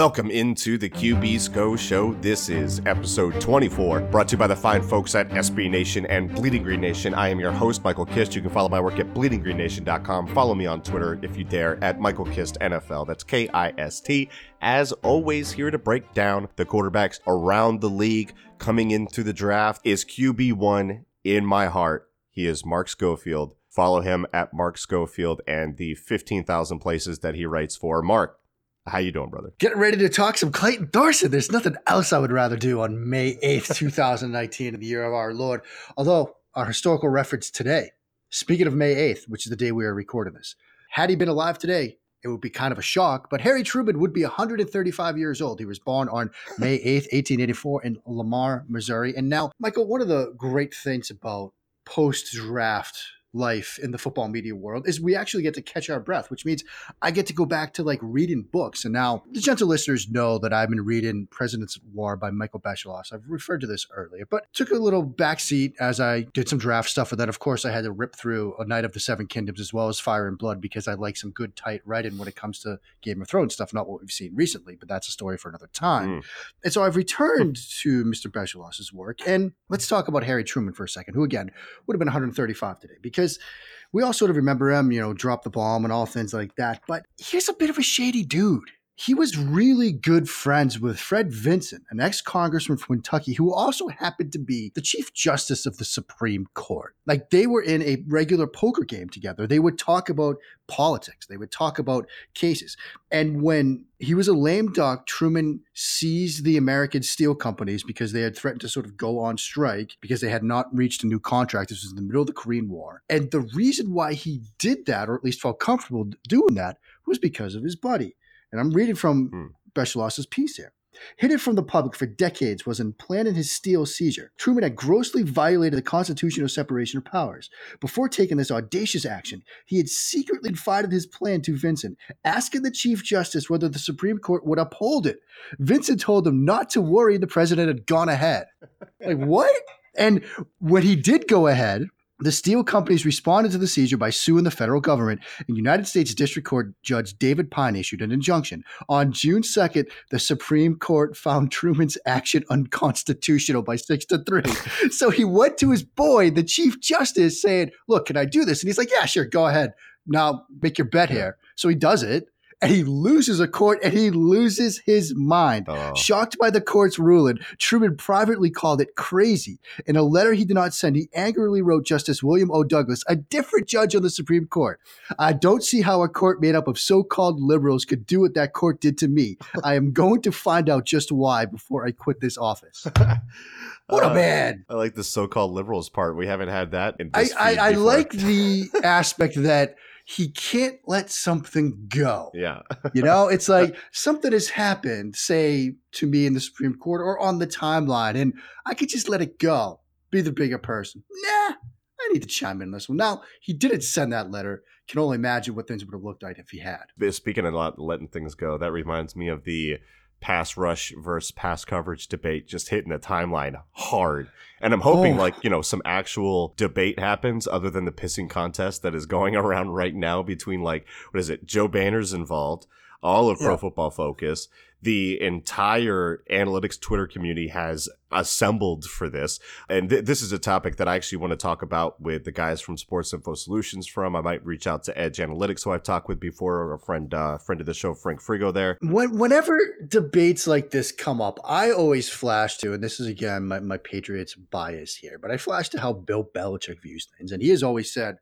Welcome into the QB's Go Show. This is episode 24, brought to you by the fine folks at SB Nation and Bleeding Green Nation. I am your host, Michael Kist. You can follow my work at bleedinggreennation.com. Follow me on Twitter if you dare at Michael Kist NFL. That's K I S T. As always, here to break down the quarterbacks around the league coming into the draft is QB1 in my heart. He is Mark Schofield. Follow him at Mark Schofield and the 15,000 places that he writes for. Mark, how you doing, brother? Getting ready to talk some Clayton Thorson. There's nothing else I would rather do on May 8th, 2019, in the year of our Lord. Although, our historical reference today, speaking of May 8th, which is the day we are recording this, had he been alive today, it would be kind of a shock, but Harry Truman would be 135 years old. He was born on May 8th, 1884, in Lamar, Missouri. And now, Michael, one of the great things about post draft life in the football media world is we actually get to catch our breath, which means I get to go back to like reading books. And now the gentle listeners know that I've been reading President's of War by Michael Beschloss. I've referred to this earlier, but took a little backseat as I did some draft stuff. And then, of course, I had to rip through A Knight of the Seven Kingdoms as well as Fire and Blood because I like some good, tight writing when it comes to Game of Thrones stuff, not what we've seen recently, but that's a story for another time. Mm. And so I've returned to Mr. Beschloss's work. And let's talk about Harry Truman for a second, who again would have been 135 today because because we all sort of remember him, you know, drop the bomb and all things like that. But he's a bit of a shady dude he was really good friends with Fred Vinson, an ex congressman from Kentucky who also happened to be the Chief Justice of the Supreme Court. Like they were in a regular poker game together. They would talk about politics, they would talk about cases. And when he was a lame duck, Truman seized the American steel companies because they had threatened to sort of go on strike because they had not reached a new contract. This was in the middle of the Korean War. And the reason why he did that, or at least felt comfortable doing that, was because of his buddy and I'm reading from mm. Beschloss's piece here. Hidden from the public for decades was in planning his steel seizure. Truman had grossly violated the constitutional separation of powers. Before taking this audacious action, he had secretly confided his plan to Vinson, asking the Chief Justice whether the Supreme Court would uphold it. Vinson told him not to worry, the president had gone ahead. like, what? And when he did go ahead, the steel companies responded to the seizure by suing the federal government, and United States District Court Judge David Pine issued an injunction. On June 2nd, the Supreme Court found Truman's action unconstitutional by six to three. so he went to his boy, the Chief Justice, saying, Look, can I do this? And he's like, Yeah, sure, go ahead. Now make your bet here. So he does it and he loses a court and he loses his mind. Oh. Shocked by the court's ruling, Truman privately called it crazy. In a letter he did not send, he angrily wrote Justice William O. Douglas, a different judge on the Supreme Court. I don't see how a court made up of so called liberals could do what that court did to me. I am going to find out just why before I quit this office. What uh, a man! I like the so-called liberals part. We haven't had that. In I I, I like the aspect that he can't let something go. Yeah. you know, it's like something has happened, say to me in the Supreme Court or on the timeline, and I could just let it go, be the bigger person. Nah, I need to chime in on this one. Now, he didn't send that letter. Can only imagine what things would have looked like if he had. Speaking of not letting things go, that reminds me of the pass rush versus pass coverage debate just hitting the timeline hard. And I'm hoping, Oh. like, you know, some actual debate happens other than the pissing contest that is going around right now between, like, what is it? Joe Banner's involved, all of Pro Yeah. Football Focus. The entire analytics Twitter community has assembled for this. And th- this is a topic that I actually want to talk about with the guys from Sports Info Solutions from. I might reach out to Edge Analytics, who I've talked with before, or a friend, uh, friend of the show, Frank Frigo there. When, whenever debates like this come up, I always flash to, and this is again my, my Patriots bias here, but I flash to how Bill Belichick views things. And he has always said,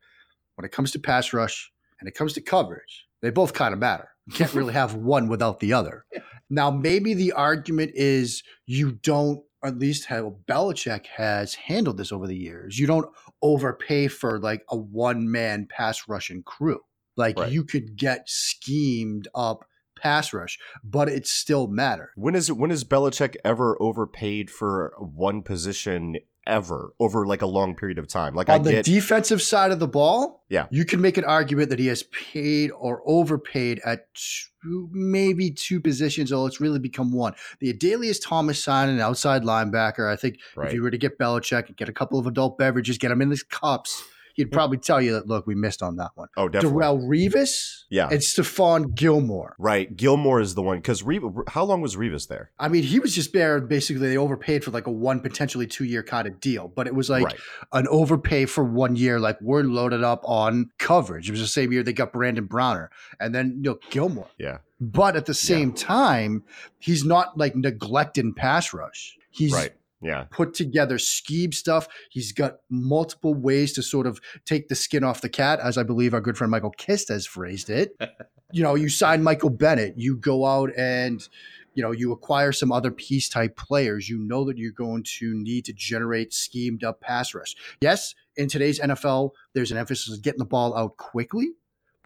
when it comes to pass rush and it comes to coverage, they both kind of matter. You can't really have one without the other. Now, maybe the argument is you don't, at least how Belichick has handled this over the years, you don't overpay for like a one man pass rushing crew. Like Right. you could get schemed up pass rush, but it still matter. When is it? When Belichick ever overpaid for one position ever over like a long period of time? Like I On the get, defensive side of the ball, Yeah. you can make an argument that he has paid or overpaid at two, maybe two positions, or it's really become one. The Adalius Thomas sign an outside linebacker. I think if you were to get Belichick and get a couple of adult beverages, get him in his cups, he'd probably tell you that look, we missed on that one. oh, definitely. Darrelle Revis, Yeah. and Stephon Gilmore. Right, Gilmore is the one because Re- how long was Revis there? I mean, he was just there. Basically, they overpaid for like a one, potentially two year kind of deal, but it was like right, an overpay for one year. Like we're loaded up on coverage. It was the same year they got Brandon Browner and then you know Gilmore. yeah, But at the same time, he's not like neglecting pass rush. He's right, yeah, put together scheme stuff. He's got multiple ways to sort of take the skin off the cat, as I believe our good friend Michael Kist has phrased it. you know, you sign Michael Bennett, you go out and you know, you acquire some other piece type players. You know that you're going to need to generate schemed up pass rush. Yes, in today's NFL, there's an emphasis on getting the ball out quickly,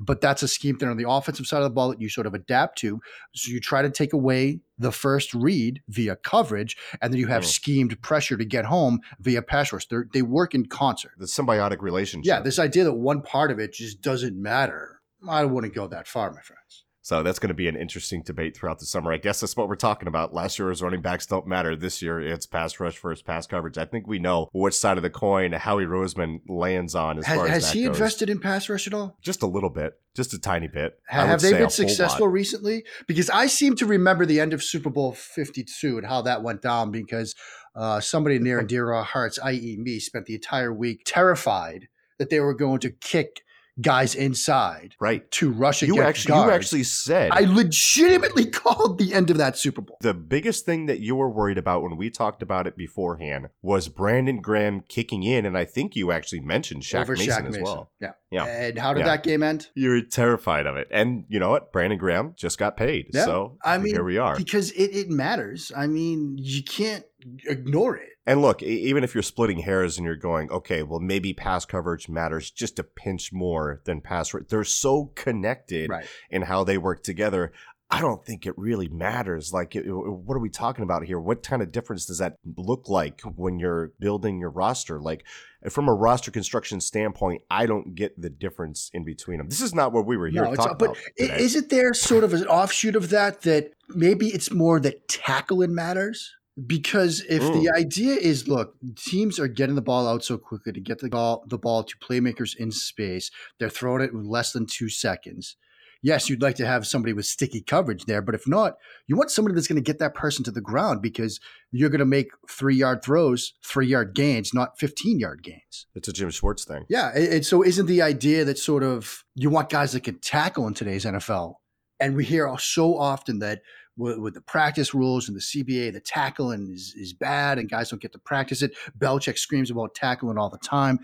but that's a scheme thing on the offensive side of the ball that you sort of adapt to. So you try to take away the first read via coverage, and then you have Mm. schemed pressure to get home via pass rush. They're, they work in concert. the symbiotic relationship. Yeah, this idea that one part of it just doesn't matter, I wouldn't go that far, my friends. So that's going to be an interesting debate throughout the summer. I guess that's what we're talking about. Last year's running backs don't matter. This year it's pass rush versus pass coverage. I think we know which side of the coin Howie Roseman lands on as Has, far as has that he goes. invested in pass rush at all? just a little bit, just a tiny bit. Have, they been successful recently? Because I seem to remember the end of Super Bowl 52 and how that went down because uh, somebody near and dear to our hearts, i.e., me, spent the entire week terrified that they were going to kick guys inside Right. to rush You against actually, guards. you actually said I legitimately called the end of that Super Bowl. the biggest thing that you were worried about when we talked about it beforehand was Brandon Graham kicking in, and I think you actually mentioned Shaq over Mason Shaq as Mason. well. Yeah. Yeah. And how did Yeah. that game end? You were terrified of it, and you know what? Brandon Graham just got paid, Yeah. so I mean, here we are. Because it, it matters. I mean, you can't ignore it. And look, even if you're splitting hairs and you're going, okay, well, maybe pass coverage matters just a pinch more than pass. They're so connected Right. in how they work together. I don't think it really matters. Like, it- what are we talking about here? What kind of difference does that look like when you're building your roster? Like, from a roster construction standpoint, I don't get the difference in between them. This is not what we were here to talk but about. i- today. isn't there sort of an offshoot of that that maybe it's more that tackling matters? Because if the Mm. idea is, look, teams are getting the ball out so quickly to get the ball, the ball to playmakers in space, they're throwing it in less than two seconds. Yes, you'd like to have somebody with sticky coverage there, but if not, you want somebody that's going to get that person to the ground because you're going to make three yard throws, three yard gains, not 15 yard gains. it's a Jim Schwartz thing. Yeah, and so isn't the idea that sort of you want guys that can tackle in today's NFL? And we hear so often that with, the practice rules and the CBA, the tackling is, is bad and guys don't get to practice it. Belichick screams about tackling all the time.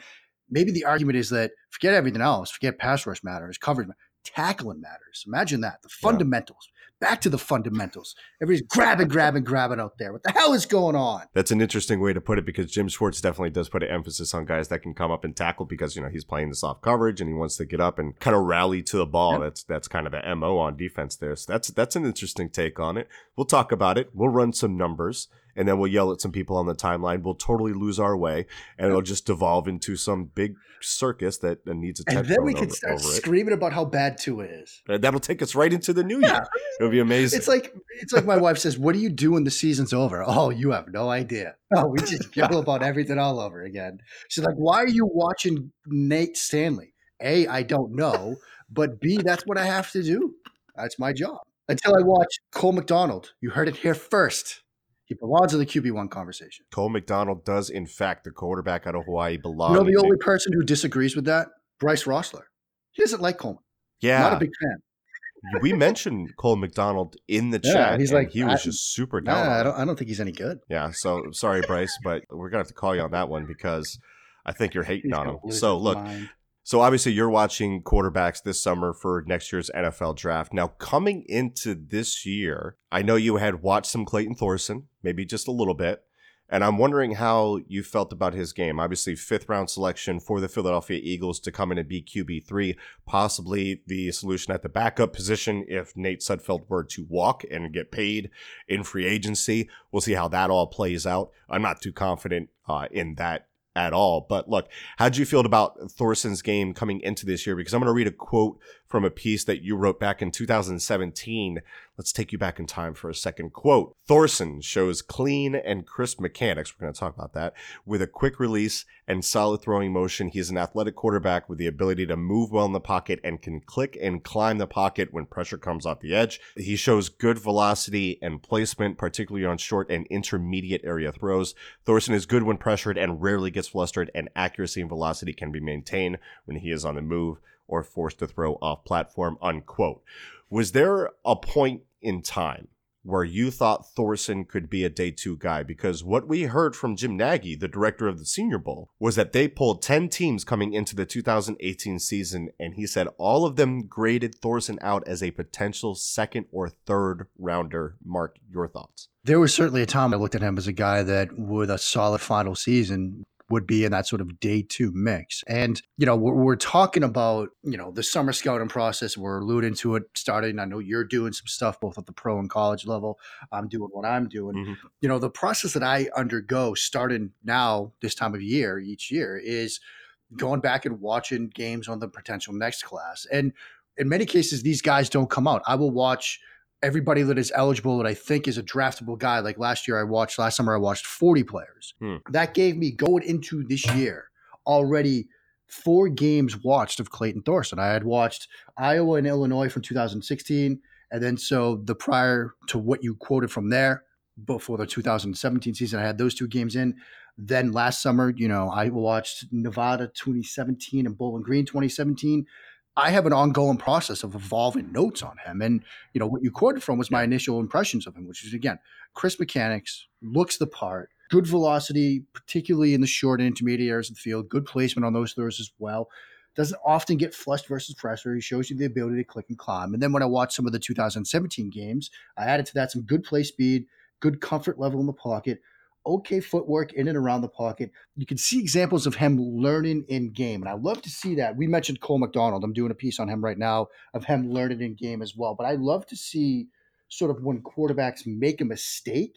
Maybe the argument is that forget everything else, forget pass rush matters, coverage, ma- tackling matters. Imagine that the fundamentals. Back to the fundamentals. Everybody's grabbing, grabbing, grabbing out there. What the hell is going on? That's an interesting way to put it because Jim Schwartz definitely does put an emphasis on guys that can come up and tackle because you know he's playing the soft coverage and he wants to get up and kind of rally to the ball. That's that's kind of the mo on defense there. So that's that's an interesting take on it. We'll talk about it. We'll run some numbers and then we'll yell at some people on the timeline. We'll totally lose our way, and it'll just devolve into some big circus that needs attention. And then we can start screaming about how bad Tua is. Uh, that'll take us right into the new year. It'll be amazing. It's like it's like my wife says, "What do you do when the season's over?" Oh, you have no idea. Oh, we just yell about everything all over again. She's like, "Why are you watching Nate Stanley?" A, I don't know, but B, that's what I have to do. That's my job. Until I watch Cole McDonald. You heard it here first. He belongs in the QB1 conversation. Cole McDonald does, in fact, the quarterback out of Hawaii belong. You know the only person who disagrees with that? Bryce Rossler. He doesn't like Coleman. Yeah. Not a big fan. we mentioned Cole McDonald in the Yeah, chat. he's like, he was just super Nah, down. on I don't I don't think he's any good. Yeah, so sorry, Bryce, but we're gonna have to call you on that one because I think you're hating He's on him. So look, mind. So obviously you're watching quarterbacks this summer for next year's NFL draft. Now coming into this year, I know you had watched some Clayton Thorson, maybe just a little bit. And I'm wondering how you felt about his game. Obviously, fifth round selection for the Philadelphia Eagles to come in and be QB3, possibly the solution at the backup position if Nate Sudfeld were to walk and get paid in free agency. We'll see how that all plays out. I'm not too confident uh, in that at all. But look, how'd you feel about Thorson's game coming into this year? Because I'm going to read a quote from a piece that you wrote back in 2017. Let's take you back in time for a second. Quote Thorson shows clean and crisp mechanics. We're going to talk about that. With a quick release and solid throwing motion, he's an athletic quarterback with the ability to move well in the pocket and can click and climb the pocket when pressure comes off the edge. He shows good velocity and placement, particularly on short and intermediate area throws. Thorson is good when pressured and rarely gets flustered, and accuracy and velocity can be maintained when he is on the move or forced to throw off platform. Unquote. Was there a point in time where you thought Thorson could be a day two guy? Because what we heard from Jim Nagy, the director of the Senior Bowl, was that they pulled 10 teams coming into the 2018 season, and he said all of them graded Thorson out as a potential second or third rounder. Mark, your thoughts? There was certainly a time I looked at him as a guy that, with a solid final season, would be in that sort of day two mix. And, you know, we're, we're talking about, you know, the summer scouting process. We're alluding to it starting. I know you're doing some stuff both at the pro and college level. I'm doing what I'm doing. Mhm. You know, the process that I undergo starting now, this time of year, each year, is going back and watching games on the potential next class. And in many cases, these guys don't come out. I will watch everybody that is eligible that I think is a draftable guy. Like last year, I watched, last summer, I watched 40 players. Hmm. That gave me going into this year already four games watched of Clayton Thorson. I had watched Iowa and Illinois from 2016. And then so the prior to what you quoted from there before the 2017 season, I had those two games in. Then last summer, you know, I watched Nevada 2017 and Bowling Green 2017. I have an ongoing process of evolving notes on him. And, you know, what you quoted from was my initial impressions of him, which is, again, crisp mechanics, looks the part, good velocity, particularly in the short and intermediate areas of the field, good placement on those throws as well. Doesn't often get flushed versus pressure. He shows you the ability to click and climb. And then when I watched some of the 2017 games, I added to that some good play speed, good comfort level in the pocket, okay footwork in and around the pocket. You can see examples of him learning in game. And I love to see that. We mentioned Cole McDonald. I'm doing a piece on him right now of him learning in game as well. But I love to see sort of when quarterbacks make a mistake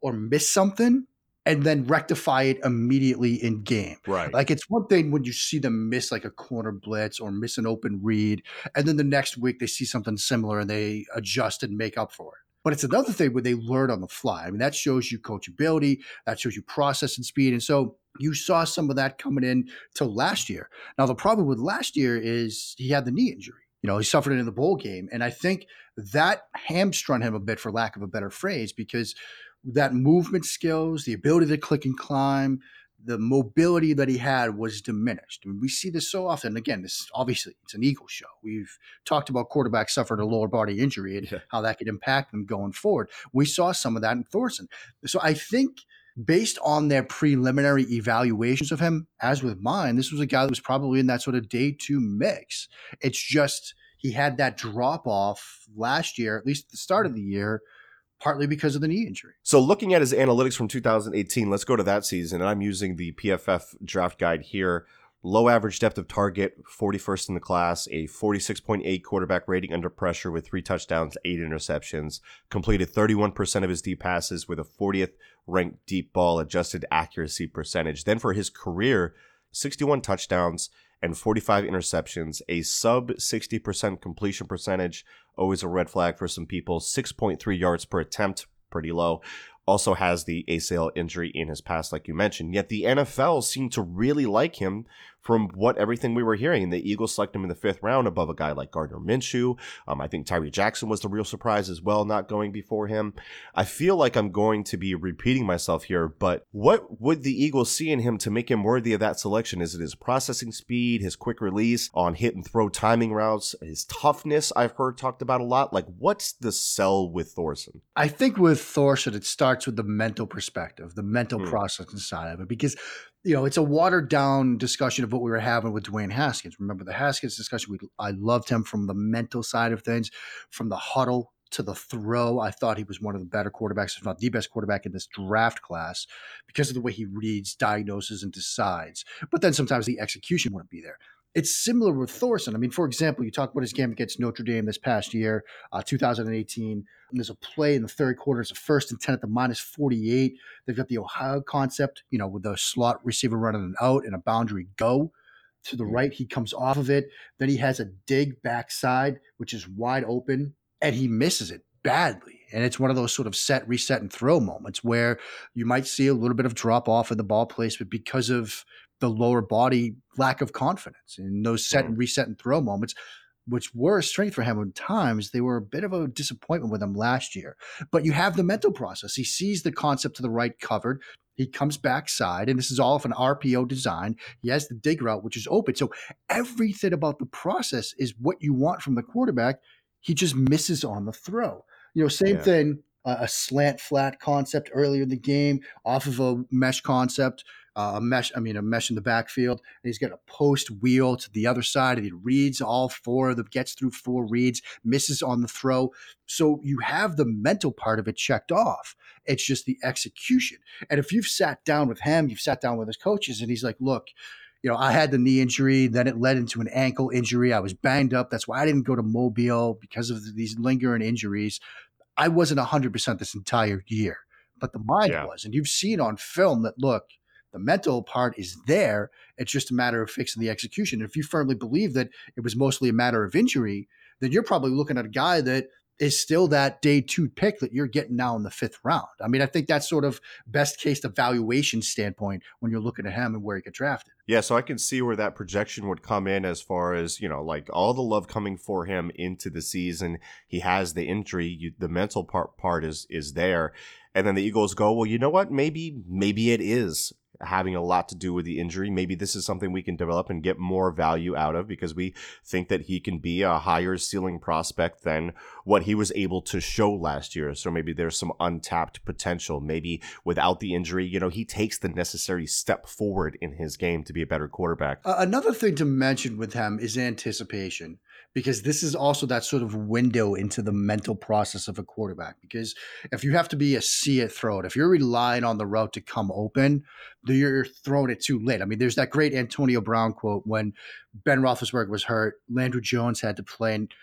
or miss something and then rectify it immediately in game. Right. Like it's one thing when you see them miss like a corner blitz or miss an open read, and then the next week they see something similar and they adjust and make up for it. But it's another thing when they learn on the fly. I mean, that shows you coachability, that shows you process and speed. And so you saw some of that coming in to last year. Now the problem with last year is he had the knee injury. You know, he suffered it in the bowl game. And I think that hamstrung him a bit, for lack of a better phrase, because that movement skills, the ability to click and climb, the mobility that he had was diminished. We see this so often. Again, this obviously it's an Eagle show. We've talked about quarterbacks suffering a lower body injury and Yeah. how that could impact them going forward. We saw some of that in Thorson. So I think based on their preliminary evaluations of him, as with mine, this was a guy that was probably in that sort of day two mix. It's just he had that drop off last year, at least at the start of the year, partly because of the knee injury. So looking at his analytics from 2018, let's go to that season. And I'm using the PFF draft guide here. low average depth of target, 41st in the class, a 46.8 quarterback rating under pressure with three touchdowns, eight interceptions, completed 31% of his deep passes with a 40th ranked deep ball adjusted accuracy percentage. Then for his career, 61 touchdowns and 45 interceptions, a sub 60% completion percentage, always a red flag for some people, 6.3 yards per attempt, pretty low also has the ACL injury in his past, like you mentioned. Yet the NFL seemed to really like him from what everything we were hearing. The Eagles select him in the fifth round above a guy like Gardner Minshew. Um, I think Tyree Jackson was the real surprise as well, not going before him. I feel like I'm going to be repeating myself here, but what would the Eagles see in him to make him worthy of that selection? Is it his processing speed, his quick release on hit and throw timing routes, his toughness? I've heard talked about a lot. Like, what's the sell with Thorson? I think with Thorson, it starts with the mental perspective, the mental mm. processing side of it, because you know, it's a watered down discussion of what we were having with Dwayne Haskins. Remember the Haskins discussion? We, I loved him from the mental side of things, from the huddle to the throw. I thought he was one of the better quarterbacks, if not the best quarterback in this draft class, because of the way he reads, diagnoses, and decides. But then sometimes the execution wouldn't be there it's similar with Thorson. I mean, for example, you talk about his game against Notre Dame this past year, uh, 2018. there's a play in the third quarter. It's a first and 10 at the minus 48. They've got the Ohio concept, you know, with the slot receiver running an out and a boundary go to the right. He comes off of it. Then he has a dig backside, which is wide open, and he misses it badly. And it's one of those sort of set, reset, and throw moments where you might see a little bit of drop off in the ball placement because of the lower body lack of confidence in those set and reset and throw moments which were a strength for him at times, they were a bit of a disappointment with him last year. But you have the mental process. He sees the concept to the right covered. He comes backside, and this is all of an RPO design. He has the dig route, which is open. So everything about the process is what you want from the quarterback. He just misses on the throw. You know, same yeah. thing, uh, a slant flat concept earlier in the game off of a mesh concept uh, a mesh, I mean, a mesh in the backfield. And he's got a post wheel to the other side, and he reads all four of them, gets through four reads, misses on the throw. So you have the mental part of it checked off. It's just the execution. And if you've sat down with him, you've sat down with his coaches, and he's like, look, you know, I had the knee injury, then it led into an ankle injury. I was banged up. That's why I didn't go to Mobile because of these lingering injuries. I wasn't 100% this entire year, but the mind yeah. was. And you've seen on film that, look, the mental part is there. It's just a matter of fixing the execution. And if you firmly believe that it was mostly a matter of injury, then you're probably looking at a guy that is still that day two pick that you're getting now in the fifth round. I mean, I think that's sort of best case evaluation standpoint when you're looking at him and where he get drafted. Yeah, so I can see where that projection would come in as far as, you know, like all the love coming for him into the season. He has the injury, you, the mental part part is is there. And then the Eagles go, well, you know what? Maybe maybe it is having a lot to do with the injury. Maybe this is something we can develop and get more value out of because we think that he can be a higher ceiling prospect than what he was able to show last year. So maybe there's some untapped potential. Maybe without the injury, you know, he takes the necessary step forward in his game to be a better quarterback. Uh, another thing to mention with him is anticipation because this is also that sort of window into the mental process of a quarterback. Because if you have to be a see it, throw it, if you're relying on the route to come open, you're throwing it too late. I mean, there's that great Antonio Brown quote when Ben Roethlisberger was hurt, Landry Jones had to play, and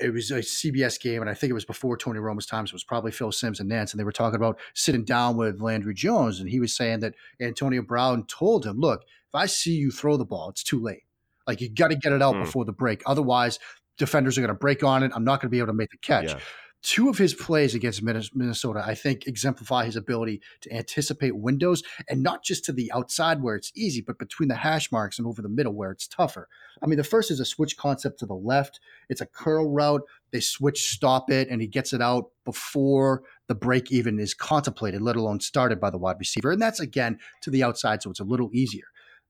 it was a CBS game, and I think it was before Tony Romo's time, so it was probably Phil Simms and Nance, and they were talking about sitting down with Landry Jones, and he was saying that Antonio Brown told him, "Look, if I see you throw the ball, it's too late. Like you got to get it out mm. before the break, otherwise." Defenders are going to break on it. I'm not going to be able to make the catch. Yeah two of his plays against Minnesota, I think, exemplify his ability to anticipate windows and not just to the outside where it's easy, but between the hash marks and over the middle where it's tougher. I mean, the first is a switch concept to the left. It's a curl route. They switch, stop it, and he gets it out before the break even is contemplated, let alone started by the wide receiver. And that's again to the outside, so it's a little easier.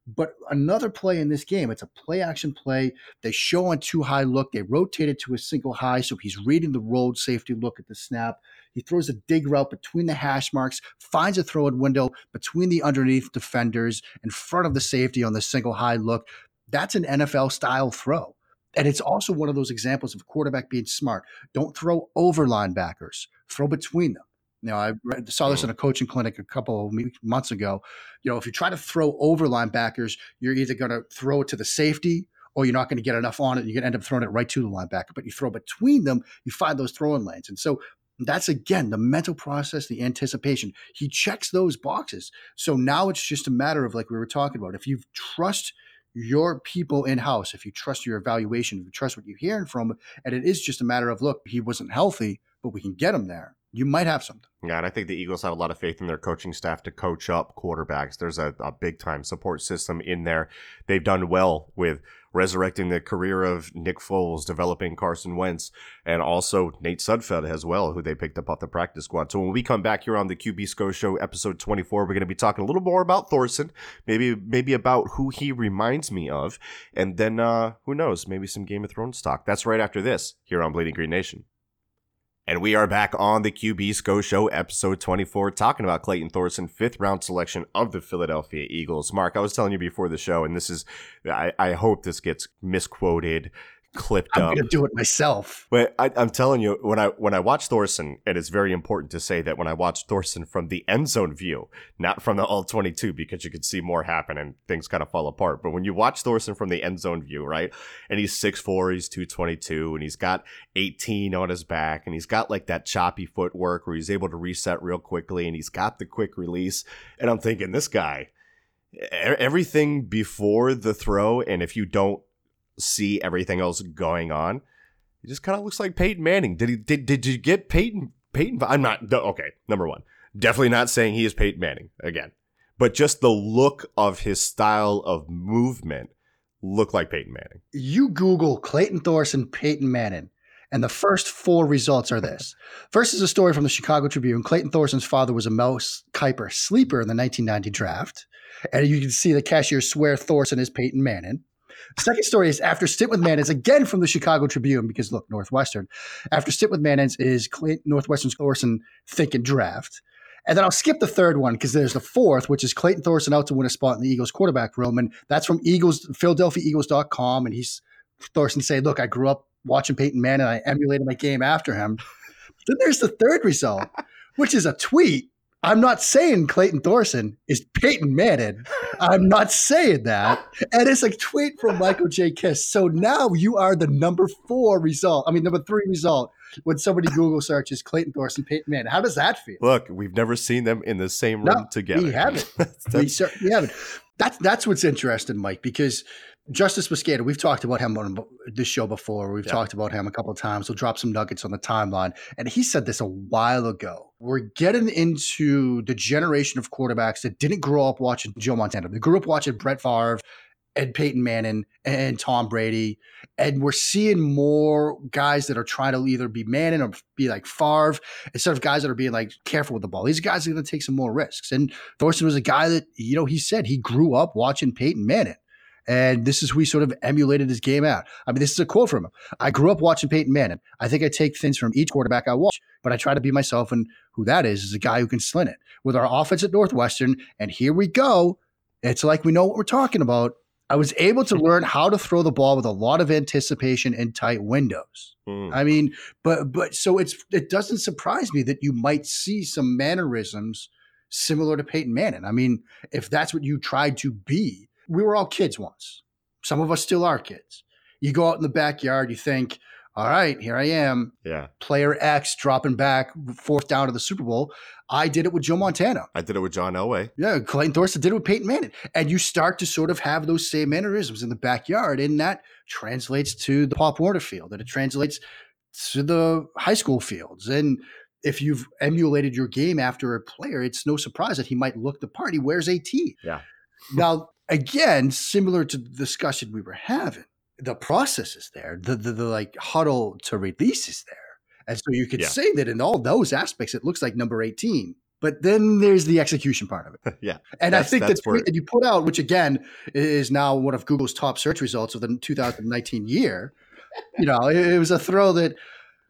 But another play in this game, it's a play action play. They show on two high look. They rotate it to a single high. So he's reading the road safety look at the snap. He throws a dig route between the hash marks, finds a throw in window between the underneath defenders in front of the safety on the single high look. That's an NFL style throw. And it's also one of those examples of quarterback being smart. Don't throw over linebackers, throw between them. You know, I read, saw this in mm. a coaching clinic a couple of months ago. You know, if you try to throw over linebackers, you're either going to throw it to the safety or you're not going to get enough on it. You're going to end up throwing it right to the linebacker. But you throw between them, you find those throwing lanes. And so that's again the mental process, the anticipation. He checks those boxes. So now it's just a matter of like we were talking about. If you trust your people in house, if you trust your evaluation, if you trust what you're hearing from, and it is just a matter of look, he wasn't healthy, but we can get him there. You might have something. Yeah, and I think the Eagles have a lot of faith in their coaching staff to coach up quarterbacks. There's a, a big time support system in there. They've done well with resurrecting the career of Nick Foles, developing Carson Wentz, and also Nate Sudfeld as well, who they picked up off the practice squad. So when we come back here on the QB SCO Show, episode 24, we're going to be talking a little more about Thorson, maybe maybe about who he reminds me of, and then uh, who knows, maybe some Game of Thrones talk. That's right after this here on Bleeding Green Nation. And we are back on the QB SCO Show, episode 24, talking about Clayton Thorson, fifth round selection of the Philadelphia Eagles. Mark, I was telling you before the show, and this is, I, I hope this gets misquoted, clipped I'm up. I'm gonna do it myself. But I, am telling you, when I when I watch Thorson, it is very important to say that when I watch Thorson from the end zone view, not from the all 22, because you can see more happen and things kind of fall apart. But when you watch Thorson from the end zone view, right, and he's 6'4", he's 222, and he's got 18 on his back, and he's got like that choppy footwork where he's able to reset real quickly, and he's got the quick release. And I'm thinking, this guy, everything before the throw, and if you don't see everything else going on. He just kind of looks like Peyton Manning. Did he? Did Did you get Peyton? Peyton? I'm not. Okay, number one, definitely not saying he is Peyton Manning again, but just the look of his style of movement look like Peyton Manning. You Google Clayton Thorson, Peyton Manning, and the first four results are this. First is a story from the Chicago Tribune. Clayton Thorson's father was a Mouse Kiper sleeper in the 1990 draft. And you can see the cashier swear Thorson is Peyton Manning. Second story is after stint with Mannins, again from the Chicago Tribune, because look, Northwestern. After stint with Mannins is Clint, Northwestern's Thorson thinking draft. And then I'll skip the third one because there's the fourth, which is Clayton Thorson out to win a spot in the Eagles quarterback room. And that's from Eagles, PhiladelphiaEagles.com. And he's Thorson saying, Look, I grew up watching Peyton Manning. I emulated my game after him. then there's the third result, which is a tweet I'm not saying Clayton Thorson is Peyton Manning. I'm not saying that. And it's a tweet from Michael J. Kist. So now you are the number four result. I mean, number three result when somebody Google searches Clayton Thorson, Peyton Manning. How does that feel? Look, we've never seen them in the same room no, together. We haven't. we certainly haven't. That's that's what's interesting, Mike, because Justis Mosqueda, we've talked about him on this show before. We've yeah. talked about him a couple of times. We'll drop some nuggets on the timeline. And he said this a while ago. We're getting into the generation of quarterbacks that didn't grow up watching Joe Montana. They grew up watching Brett Favre Ed Peyton Manning and Tom Brady. And we're seeing more guys that are trying to either be Manning or be like Favre instead of guys that are being like careful with the ball. These guys are going to take some more risks. And Thorson was a guy that, you know, he said he grew up watching Peyton Manning. And this is he sort of emulated his game out. I mean, this is a quote from him. I grew up watching Peyton Manning. I think I take things from each quarterback I watch, but I try to be myself. And who that is, is a guy who can sling it. With our offense at Northwestern, and here we go. It's like we know what we're talking about. I was able to learn how to throw the ball with a lot of anticipation in tight windows. Mm. I mean, but but so it's it doesn't surprise me that you might see some mannerisms similar to Peyton Manning. I mean, if that's what you tried to be, we were all kids once. Some of us still are kids. You go out in the backyard, you think, all right, here I am. Yeah. Player X dropping back fourth down to the Super Bowl. I did it with Joe Montana. I did it with John Elway. Yeah, Clayton Thorson did it with Peyton Manning. And you start to sort of have those same mannerisms in the backyard, and that translates to the Pop Warner field, and it translates to the high school fields. And if you've emulated your game after a player, it's no surprise that he might look the part. He wears 18. Yeah. now, again, similar to the discussion we were having, the process is there. The, the, the like huddle to release is there. And so you could yeah. say that in all those aspects, it looks like number 18. But then there's the execution part of it. yeah. And I think that tweet that you put out, which again is now one of Google's top search results of the 2019 year, you know, it, it was a throw that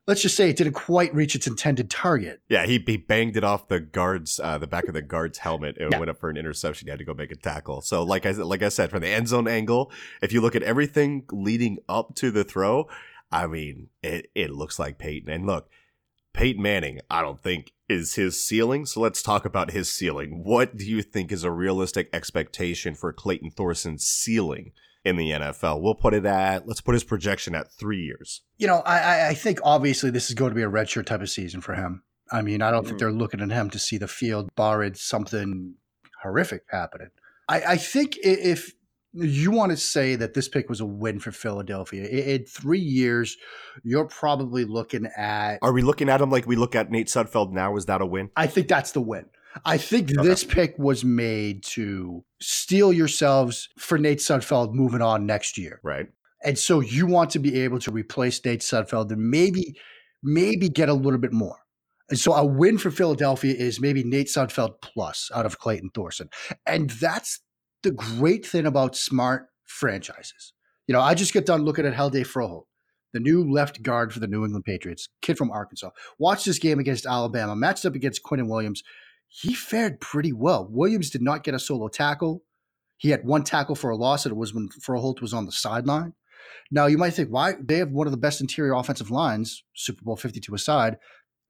let's just say it didn't quite reach its intended target. Yeah, he, he banged it off the guard's uh, the back of the guard's helmet. It yeah. went up for an interception. He had to go make a tackle. So like I like I said, from the end zone angle, if you look at everything leading up to the throw, I mean, it it looks like Peyton. And look, Peyton Manning, I don't think is his ceiling. So let's talk about his ceiling. What do you think is a realistic expectation for Clayton Thorson's ceiling in the NFL? We'll put it at let's put his projection at three years. You know, I, I think obviously this is going to be a redshirt type of season for him. I mean, I don't think Mhm. they're looking at him to see the field, barred something horrific happening. I, I think if you want to say that this pick was a win for Philadelphia, in three years, you're probably looking at. Are we looking at him like we look at Nate Sudfeld now? Is that a win? I think that's the win. I think Okay. this pick was made to steel yourselves for Nate Sudfeld moving on next year. Right. And so you want to be able to replace Nate Sudfeld and maybe, maybe get a little bit more. And so a win for Philadelphia is maybe Nate Sudfeld plus out of Clayton Thorson. And that's the great thing about smart franchises. You know, I just get done looking at Hjalte Froholdt, the new left guard for the New England Patriots, kid from Arkansas. Watched this game against Alabama, matched up against Quinnen Williams. He fared pretty well. Williams did not get a solo tackle. He had one tackle for a loss, and it was when Froholdt was on the sideline. Now, you might think, why? They have one of the best interior offensive lines, Super Bowl 52 aside,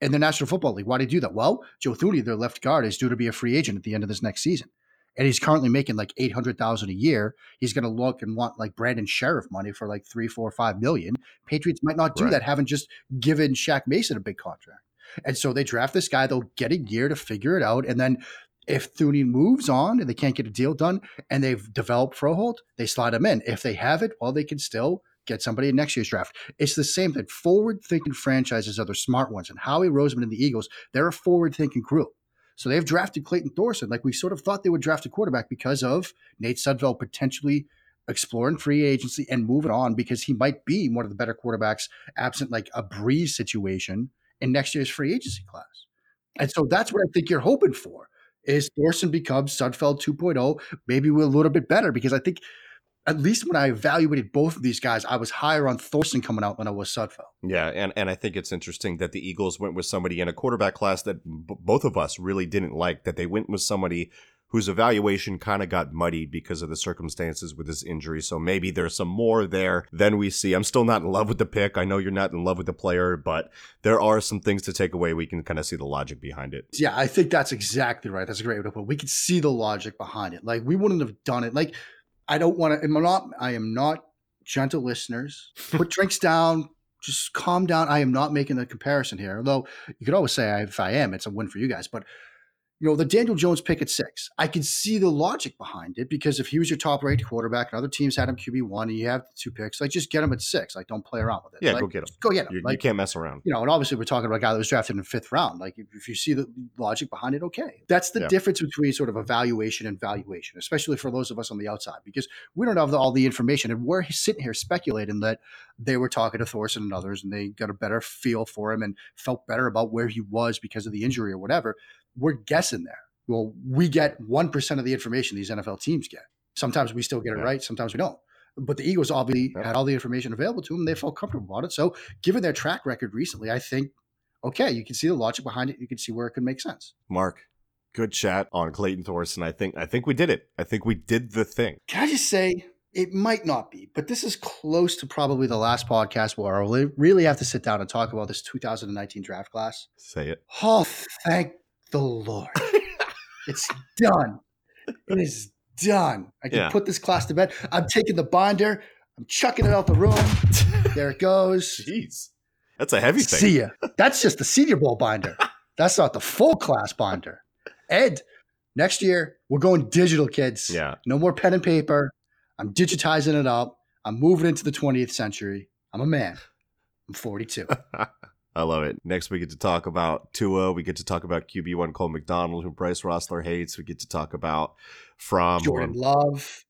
in the National Football League. Why do you do that? Well, Joe Thuney, their left guard, is due to be a free agent at the end of this next season. And he's currently making like 800000 a year. He's going to look and want like Brandon Scherff money for like three, four, five million. Patriots might not do Right. that, haven't just given Shaq Mason a big contract. And so they draft this guy. They'll get a year to figure it out. And then if Thuney moves on and they can't get a deal done and they've developed Froholdt, they slide him in. If they have it, well, they can still get somebody in next year's draft. It's the same thing. Forward thinking franchises are the smart ones. And Howie Roseman and the Eagles, they're a forward thinking crew. So they've drafted Clayton Thorson like we sort of thought they would draft a quarterback because of Nate Sudfeld potentially exploring free agency and moving on because he might be one of the better quarterbacks absent like a breeze situation in next year's free agency class. And so that's what I think you're hoping for is Thorson becomes Sudfeld 2.0. Maybe we're a little bit better because I think at least when I evaluated both of these guys, I was higher on Thorson coming out than I was Sudfeld. Yeah, and, and I think it's interesting that the Eagles went with somebody in a quarterback class that b- both of us really didn't like. That they went with somebody whose evaluation kind of got muddied because of the circumstances with his injury. So maybe there's some more there than we see. I'm still not in love with the pick. I know you're not in love with the player, but there are some things to take away. We can kind of see the logic behind it. Yeah, I think that's exactly right. That's a great way to put it. We could see the logic behind it. Like we wouldn't have done it. Like I don't want to. I'm not. I am not gentle listeners. Put drinks down. Just calm down. I am not making the comparison here. Although you could always say if I am, it's a win for you guys. But you know the Daniel Jones pick at six. I can see the logic behind it because if he was your top rated quarterback and other teams had him QB one and you have two picks, like just get him at six. Like don't play around with it. Yeah, Like, go get him. Go get him. You, you can't mess around. you know, and obviously we're talking about a guy that was drafted in the fifth round. Like if, if you see the logic behind it, okay. That's the Yeah. difference between sort of evaluation and valuation, especially for those of us on the outside, because we don't have the, all the information. And we're sitting here speculating that they were talking to Thorson and others and they got a better feel for him and felt better about where he was because of the injury or whatever. We're guessing there. Well, we get 1% of the information these NFL teams get. Sometimes we still get it Yeah. right, sometimes we don't. But the Eagles obviously Yeah. had all the information available to them. They felt comfortable about it. So, given their track record recently, I think, okay, you can see the logic behind it. You can see where it could make sense. Mark, good chat on Clayton Thorson. I think I think we did it. I think we did the thing. Can I just say, it might not be, but this is close to probably the last podcast where really- really have to sit down and talk about this 2019 draft class. Say it. Oh, thank the Lord. it's done. It is done. I can Yeah. put this class to bed. I'm taking the binder, I'm chucking it out the room. There it goes. Jeez, that's a heavy thing. See ya. That's just the Senior Bowl binder. That's not the full class binder. Ed, next year we're going digital, kids. Yeah. No more pen and paper. I'm digitizing it up. I'm moving into the 20th century. I'm a man. I'm 42. I love it. Next, we get to talk about Tua. We get to talk about QB1 Cole McDonald, who Bryce Rossler hates. We get to talk about from Jordan Love,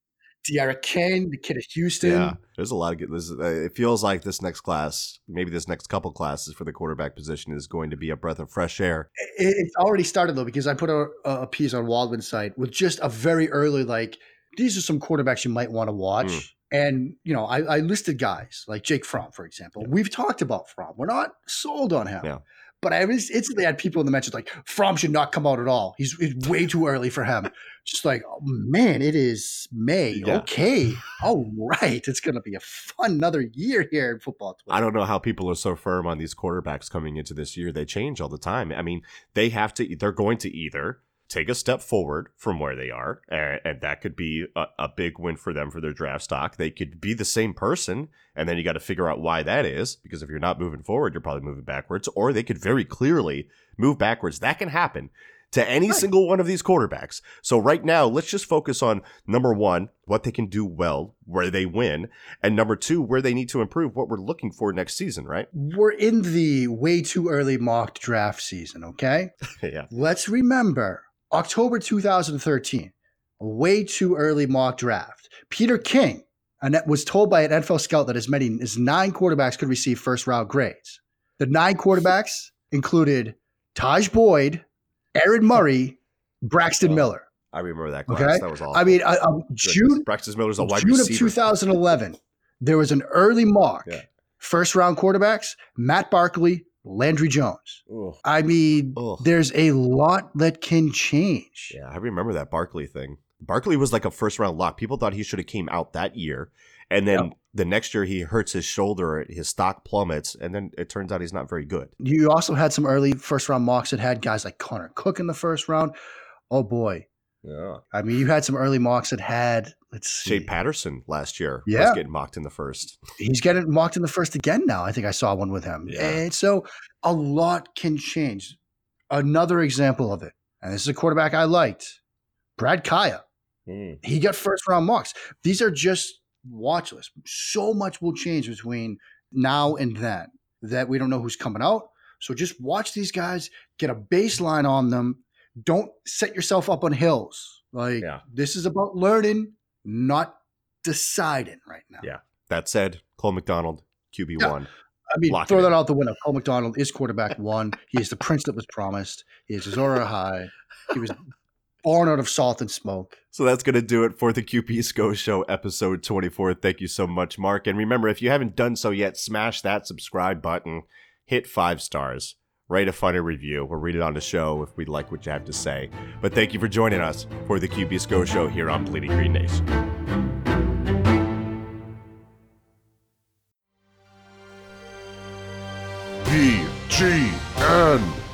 D'Eriq King, the kid at Houston. Yeah, there's a lot of good. This, uh, it feels like this next class, maybe this next couple classes for the quarterback position, is going to be a breath of fresh air. It- It's already started though because I put a, a piece on Waldman's site with just a very early like these are some quarterbacks you might want to watch. Mm. And you know, I, I listed guys like Jake Fromm, for example. We've talked about Fromm. We're not sold on him, Yeah. But I was instantly had people in the mentions like Fromm should not come out at all. He's, he's way too early for him. Just like, oh, man, it is May. Yeah. Okay. All right. It's gonna be a fun another year here in football. I don't know how people are so firm on these quarterbacks coming into this year. They change all the time. I mean, they have to, they're going to either take a step forward from where they are, and, and that could be a, a big win for them for their draft stock. They could be the same person, and then you got to figure out why that is, because if you're not moving forward, you're probably moving backwards, or they could very clearly move backwards. That can happen to any Right. single one of these quarterbacks. So right now, let's just focus on number one, what they can do well, where they win, and number two, where they need to improve, what we're looking for next season, right? We're in the way too early mock draft season, okay? yeah. Let's remember October 2013, way too early mock draft. Peter King and was told by an NFL scout that as many as nine quarterbacks could receive first round grades. The nine quarterbacks included Tajh Boyd, Aaron Murray, Braxton Oh, Miller. I remember that class. Okay. That was awful. I mean, uh, um, June Braxton Miller's a wide June of 2011, there was an early mock. Yeah. First round quarterbacks, Matt Barkley, Landry Jones. Ugh. I mean, Ugh. there's a lot that can change. Yeah, I remember that Barkley thing. Barkley was like a first round lock. People thought he should have came out that year, and then Yep. the next year he hurts his shoulder, his stock plummets, and then it turns out he's not very good. You also had some early first round mocks that had guys like Connor Cook in the first round. Oh boy. Yeah, I mean, you had some early mocks that had, let's see. Shea Patterson last year Yeah. was getting mocked in the first. He's getting mocked in the first again now. I think I saw one with him. Yeah. And so a lot can change. Another example of it, and this is a quarterback I liked, Brad Kaaya. Mm. He got first round mocks. These are just watch lists. So much will change between now and then that we don't know who's coming out. So just watch these guys, get a baseline on them. Don't set yourself up on hills. Like Yeah. this is about learning, not deciding right now. Yeah. That said, Cole McDonald, QB one. I mean, Lock throw in. that out the window. Cole McDonald is quarterback one. He is the prince that was promised. He is Azor Ahai. He was born out of salt and smoke. So that's going to do it for the QP SCO Show episode 24. Thank you so much, Mark. And remember, if you haven't done so yet, smash that subscribe button, hit five stars, write a funny review, or read it on the show if we like what you have to say. But thank you for joining us for the QP SCO Show here on Bleeding Green Nation. BGN.